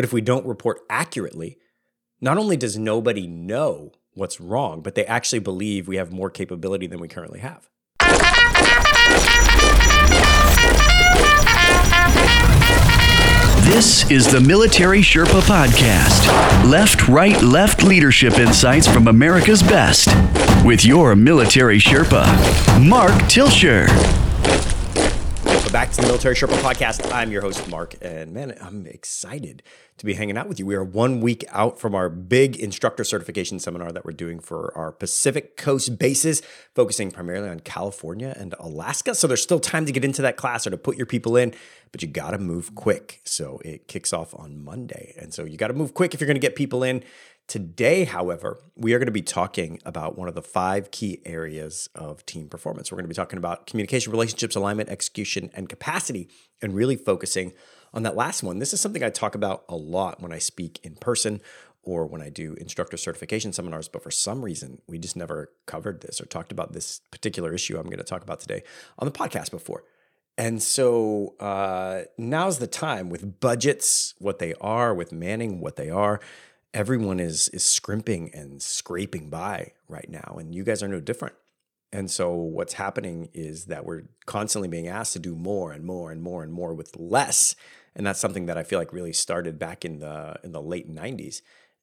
But if we don't report accurately, not only does nobody know what's wrong, but they actually believe we have more capability than we currently have. This is the Military Sherpa Podcast. Left, right, left leadership insights from America's best. With your Military Sherpa, Mark Tilscher. Welcome back to the Military Sherpa Podcast. I'm your host, Mark, and man, I'm excited to be hanging out with you. We are one week out from our big instructor certification seminar that we're doing for our Pacific Coast bases, focusing primarily on California and Alaska. So there's still time to get into that class or to put your people in, but you got to move quick. So it kicks off on Monday. And so you got to move quick if you're going to get people in. Today, however, we are going to be talking about one of the five key areas of team performance. We're going to be talking about communication, relationships, alignment, execution, and capacity, and really focusing on that last one. This is something I talk about a lot when I speak in person or when I do instructor certification seminars, but for some reason, we just never covered this or talked about this particular issue I'm going to talk about today on the podcast before. And so uh, now's the time with budgets, what they are, with manning, what they are everyone is is scrimping and scraping by right now and you guys are no different. And so what's happening is that we're constantly being asked to do more and more and more and more with less and that's something that i feel like really started back in the in the late 90s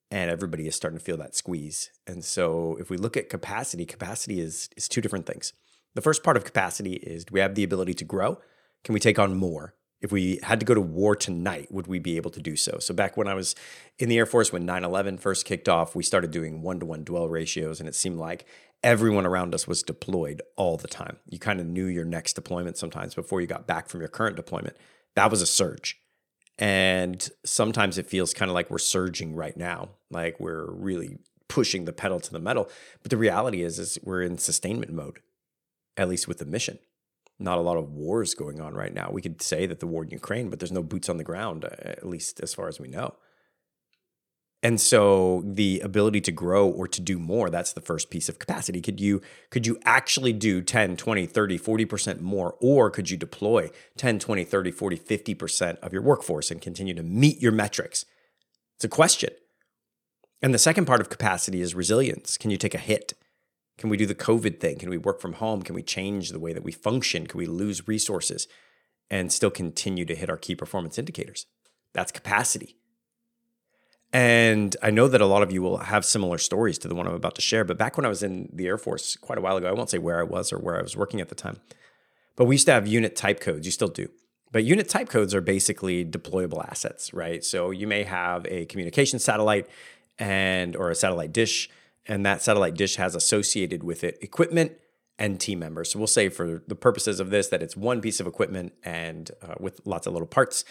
and everybody is starting to feel that squeeze. And so if we look at capacity capacity is is two different things. The first part of capacity is do we have the ability to grow? Can we take on more if we had to go to war tonight, would we be able to do so? So, back when I was in the Air Force, when 9 11 first kicked off, we started doing one to one dwell ratios, and it seemed like everyone around us was deployed all the time. You kind of knew your next deployment sometimes before you got back from your current deployment. That was a surge. And sometimes it feels kind of like we're surging right now, like we're really pushing the pedal to the metal. But the reality is, is we're in sustainment mode, at least with the mission not a lot of wars going on right now. We could say that the war in Ukraine, but there's no boots on the ground, uh, at least as far as we know. And so the ability to grow or to do more, that's the first piece of capacity. Could you could you actually do 10, 20, 30, 40% more or could you deploy 10, 20, 30, 40, 50% of your workforce and continue to meet your metrics? It's a question. And the second part of capacity is resilience. Can you take a hit? Can we do the COVID thing? Can we work from home? Can we change the way that we function? Can we lose resources and still continue to hit our key performance indicators? That's capacity. And I know that a lot of you will have similar stories to the one I'm about to share. But back when I was in the Air Force quite a while ago, I won't say where I was or where I was working at the time, but we used to have unit type codes. You still do. But unit type codes are basically deployable assets, right? So you may have a communication satellite and or a satellite dish and that satellite dish has associated with it equipment and team members. So we'll say for the purposes of this that it's one piece of equipment and uh, with lots of little parts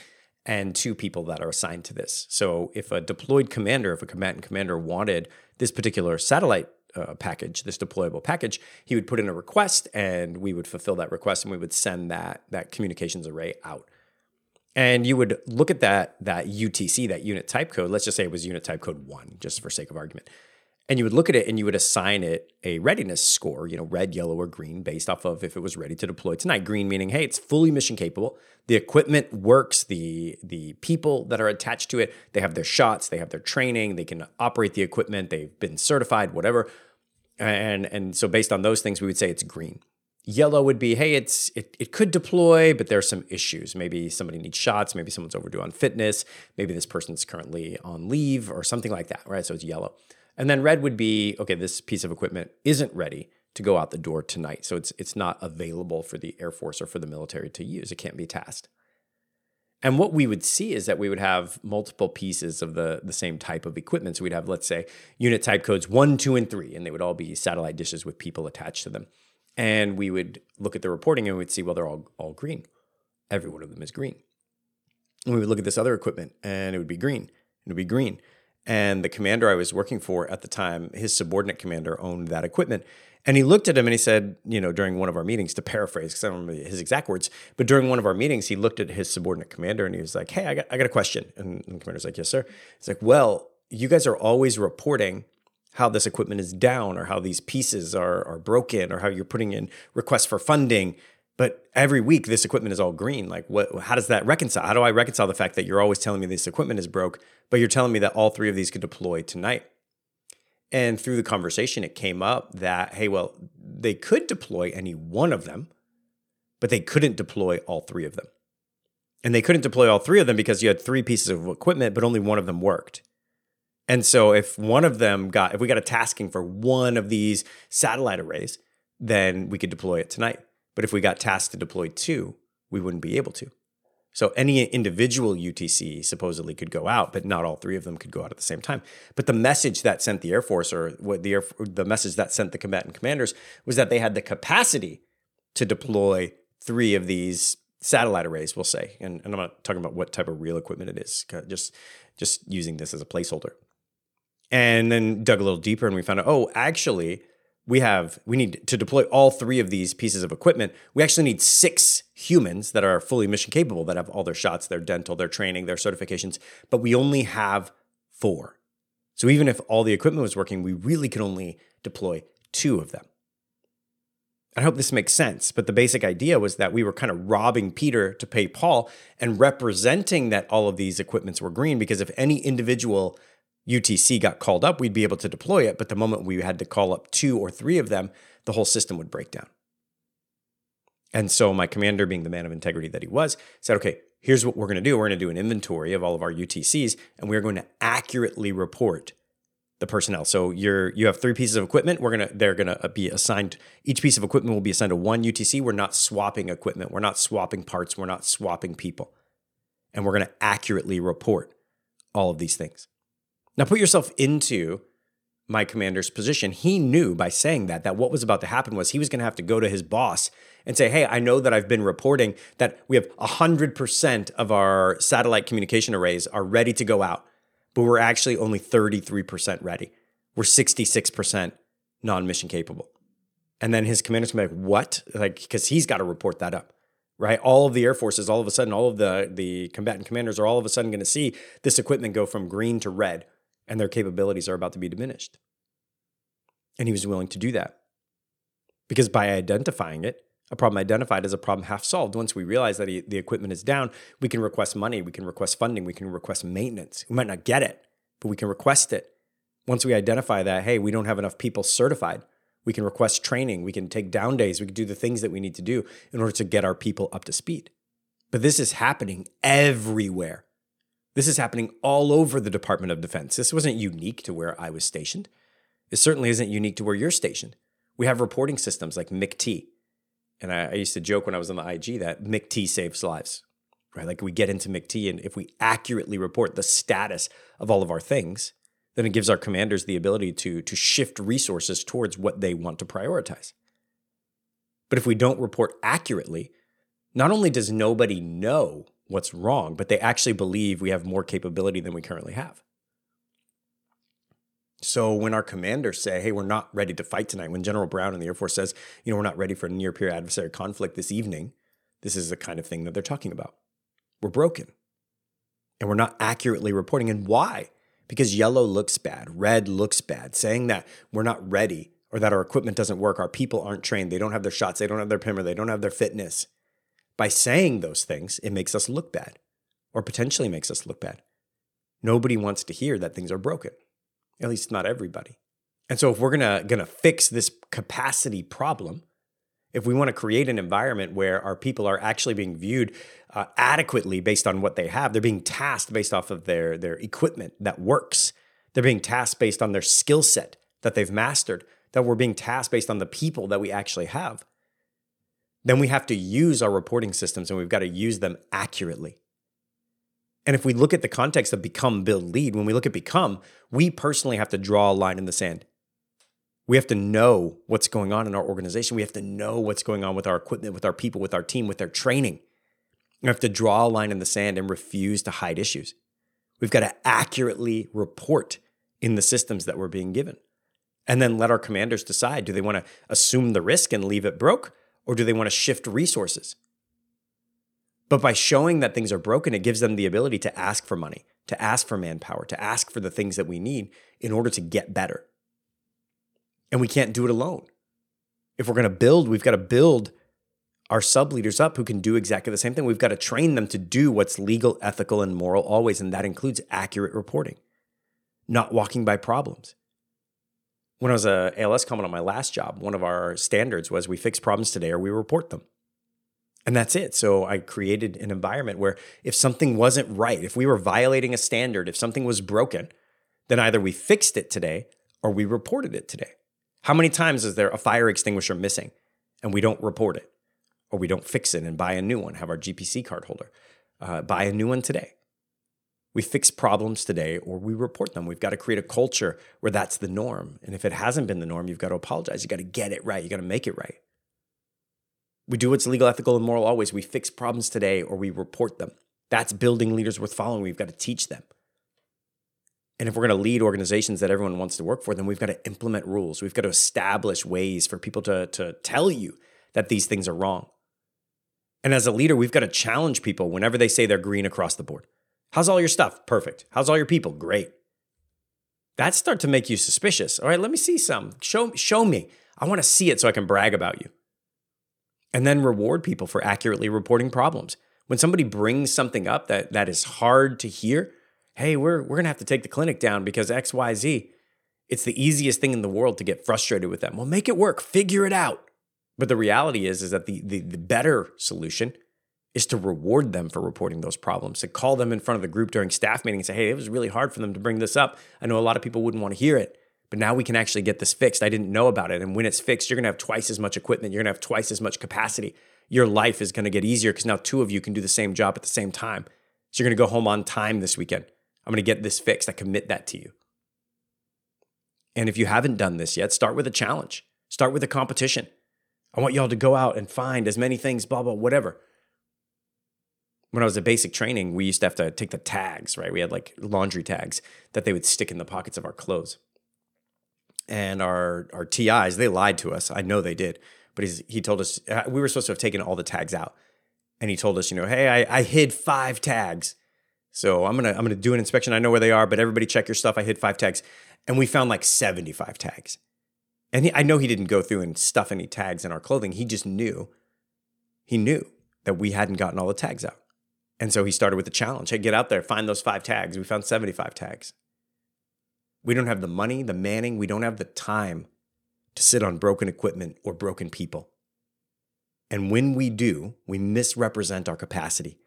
and two people that are assigned to this. So if a deployed commander, if a combatant commander wanted this particular satellite uh, package, this deployable package, he would put in a request and we would fulfill that request and we would send that that communications array out. And you would look at that that UTC, that unit type code. Let's just say it was unit type code 1 just for sake of argument and you would look at it and you would assign it a readiness score, you know, red, yellow, or green, based off of if it was ready to deploy tonight. Green meaning, hey, it's fully mission capable. The equipment works. The the people that are attached to it, they have their shots, they have their training, they can operate the equipment, they've been certified, whatever. And and so based on those things, we would say it's green. Yellow would be, hey, it's it, it could deploy, but there's some issues. Maybe somebody needs shots, maybe someone's overdue on fitness, maybe this person's currently on leave or something like that, right? So it's yellow. And then red would be okay, this piece of equipment isn't ready to go out the door tonight. So it's it's not available for the Air Force or for the military to use. It can't be tasked. And what we would see is that we would have multiple pieces of the, the same type of equipment. So we'd have, let's say, unit type codes one, two, and three, and they would all be satellite dishes with people attached to them. And we would look at the reporting and we'd see, well, they're all, all green. Every one of them is green. And we would look at this other equipment and it would be green. It would be green. And the commander I was working for at the time, his subordinate commander owned that equipment. And he looked at him and he said, you know, during one of our meetings, to paraphrase, because I don't remember his exact words, but during one of our meetings, he looked at his subordinate commander and he was like, hey, I got, I got a question. And the commander's like, yes, sir. He's like, well, you guys are always reporting how this equipment is down or how these pieces are, are broken or how you're putting in requests for funding. But every week, this equipment is all green. Like, what? How does that reconcile? How do I reconcile the fact that you're always telling me this equipment is broke, but you're telling me that all three of these could deploy tonight? And through the conversation, it came up that, hey, well, they could deploy any one of them, but they couldn't deploy all three of them. And they couldn't deploy all three of them because you had three pieces of equipment, but only one of them worked. And so if one of them got, if we got a tasking for one of these satellite arrays, then we could deploy it tonight. But if we got tasked to deploy two, we wouldn't be able to. So any individual UTC supposedly could go out, but not all three of them could go out at the same time. But the message that sent the Air Force, or what the Air, the message that sent the combatant commanders, was that they had the capacity to deploy three of these satellite arrays. We'll say, and, and I'm not talking about what type of real equipment it is. Just just using this as a placeholder. And then dug a little deeper, and we found out, oh, actually, we have we need to deploy all three of these pieces of equipment. We actually need six humans that are fully mission capable that have all their shots their dental their training their certifications but we only have four. So even if all the equipment was working we really could only deploy two of them. I hope this makes sense but the basic idea was that we were kind of robbing peter to pay paul and representing that all of these equipments were green because if any individual UTC got called up, we'd be able to deploy it. But the moment we had to call up two or three of them, the whole system would break down. And so my commander, being the man of integrity that he was, said, okay, here's what we're going to do. We're going to do an inventory of all of our UTCs, and we're going to accurately report the personnel. So you're you have three pieces of equipment. We're gonna they're gonna uh, be assigned. Each piece of equipment will be assigned to one UTC. We're not swapping equipment. We're not swapping parts. We're not swapping people, and we're gonna accurately report all of these things. Now put yourself into my commander's position. He knew by saying that that what was about to happen was he was going to have to go to his boss and say, "Hey, I know that I've been reporting that we have 100% of our satellite communication arrays are ready to go out, but we're actually only 33% ready. We're 66% non-mission capable." And then his commander's going to be like, "What?" Like because he's got to report that up right? All of the air forces, all of a sudden, all of the the combatant commanders are all of a sudden going to see this equipment go from green to red and their capabilities are about to be diminished. And he was willing to do that. Because by identifying it, a problem identified is a problem half solved. Once we realize that he, the equipment is down, we can request money, we can request funding, we can request maintenance. We might not get it, but we can request it. Once we identify that, hey, we don't have enough people certified, we can request training, we can take down days, we can do the things that we need to do in order to get our people up to speed. But this is happening everywhere. This is happening all over the Department of Defense. This wasn't unique to where I was stationed. It certainly isn't unique to where you're stationed. We have reporting systems like MIC-T. And I, I used to joke when I was on the IG that MIC-T saves lives, right? Like we get into MIC-T, and if we accurately report the status of all of our things, then it gives our commanders the ability to, to shift resources towards what they want to prioritize. But if we don't report accurately, not only does nobody know what's wrong, but they actually believe we have more capability than we currently have. So when our commanders say, hey, we're not ready to fight tonight, when General Brown and the Air Force says, you know, we're not ready for a near peer adversary conflict this evening, this is the kind of thing that they're talking about. We're broken. And we're not accurately reporting. And why? Because yellow looks bad, red looks bad, saying that we're not ready or that our equipment doesn't work, our people aren't trained, they don't have their shots, they don't have their PIMR, they don't have their fitness by saying those things, it makes us look bad or potentially makes us look bad. Nobody wants to hear that things are broken, at least not everybody. And so if we're gonna, gonna fix this capacity problem, if we want to create an environment where our people are actually being viewed uh, adequately based on what they have, they're being tasked based off of their, their equipment that works. They're being tasked based on their skill set that they've mastered, that we're being tasked based on the people that we actually have then we have to use our reporting systems and we've got to use them accurately. And if we look at the context of become, build, lead, when we look at become, we personally have to draw a line in the sand. We have to know what's going on in our organization. We have to know what's going on with our equipment, with our people, with our team, with their training. We have to draw a line in the sand and refuse to hide issues. We've got to accurately report in the systems that we're being given. And then let our commanders decide do they want to assume the risk and leave it broke? Or do they want to shift resources? But by showing that things are broken, it gives them the ability to ask for money, to ask for manpower, to ask for the things that we need in order to get better. And we can't do it alone. If we're going to build, we've got to build our sub leaders up who can do exactly the same thing. We've got to train them to do what's legal, ethical, and moral always. And that includes accurate reporting, not walking by problems. When I was a ALS commandant on my last job, one of our standards was we fix problems today or we report them. And that's it. So I created an environment where if something wasn't right, if we were violating a standard, if something was broken, then either we fixed it today or we reported it today. How many times is there a fire extinguisher missing and we don't report it or we don't fix it and buy a new one, have our GPC card holder, uh, buy a new one today? We fix problems today or we report them. We've got to create a culture where that's the norm. And if it hasn't been the norm, you've got to apologize. You got to get it right. You got to make it right. We do what's legal, ethical, and moral always. We fix problems today or we report them. That's building leaders worth following. We've got to teach them. And if we're going to lead organizations that everyone wants to work for, then we've got to implement rules. We've got to establish ways for people to, to tell you that these things are wrong. And as a leader, we've got to challenge people whenever they say they're green across the board. How's all your stuff? Perfect. How's all your people? Great. That start to make you suspicious. All right, let me see some. Show, show me. I want to see it so I can brag about you. And then reward people for accurately reporting problems. When somebody brings something up that, that is hard to hear, hey, we're, we're going to have to take the clinic down because XYZ. It's the easiest thing in the world to get frustrated with them. Well, make it work, figure it out. But the reality is, is that the, the, the better solution is to reward them for reporting those problems, to call them in front of the group during staff meeting and say, hey, it was really hard for them to bring this up. I know a lot of people wouldn't want to hear it, but now we can actually get this fixed. I didn't know about it. And when it's fixed, you're going to have twice as much equipment, you're going to have twice as much capacity. Your life is going to get easier because now two of you can do the same job at the same time. So you're going to go home on time this weekend. I'm going to get this fixed. I commit that to you. And if you haven't done this yet, start with a challenge. Start with a competition. I want y'all to go out and find as many things, blah, blah, whatever. When I was at basic training, we used to have to take the tags, right? We had like laundry tags that they would stick in the pockets of our clothes. And our, our TIs, they lied to us. I know they did. But he's, he told us, uh, we were supposed to have taken all the tags out. And he told us, you know, hey, I, I hid five tags so I'm gonna I'm gonna do an inspection. I know where they are, but everybody check your stuff. I hid five tags, and we found like 75 tags. And he, I know he didn't go through and stuff any tags in our clothing. He just knew, he knew that we hadn't gotten all the tags out. And so he started with the challenge. Hey, get out there, find those five tags. We found 75 tags. We don't have the money, the manning, we don't have the time to sit on broken equipment or broken people. And when we do, we misrepresent our capacity.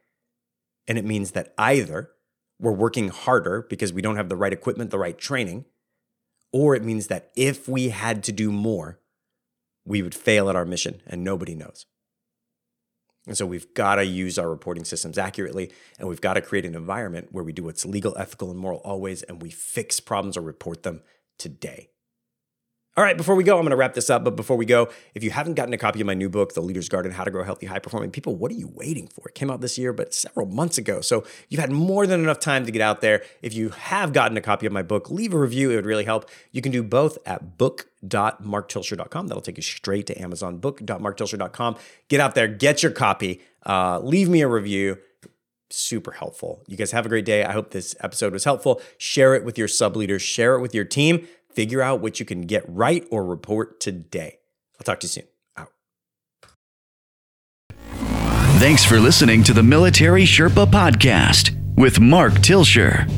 And it means that either we're working harder because we don't have the right equipment, the right training, or it means that if we had to do more, we would fail at our mission and nobody knows. And so we've got to use our reporting systems accurately and we've got to create an environment where we do what's legal, ethical, and moral always, and we fix problems or report them today. All right, before we go, I'm going to wrap this up. But before we go, if you haven't gotten a copy of my new book, The Leader's Garden How to Grow Healthy, High Performing People, what are you waiting for? It came out this year, but several months ago. So you've had more than enough time to get out there. If you have gotten a copy of my book, leave a review. It would really help. You can do both at book.marktilscher.com. That'll take you straight to Amazon. Book.marktilscher.com. Get out there, get your copy, uh, leave me a review super helpful. You guys have a great day. I hope this episode was helpful. Share it with your sub leaders, share it with your team. Figure out what you can get right or report today. I'll talk to you soon. Out. Thanks for listening to the Military Sherpa Podcast with Mark Tilscher.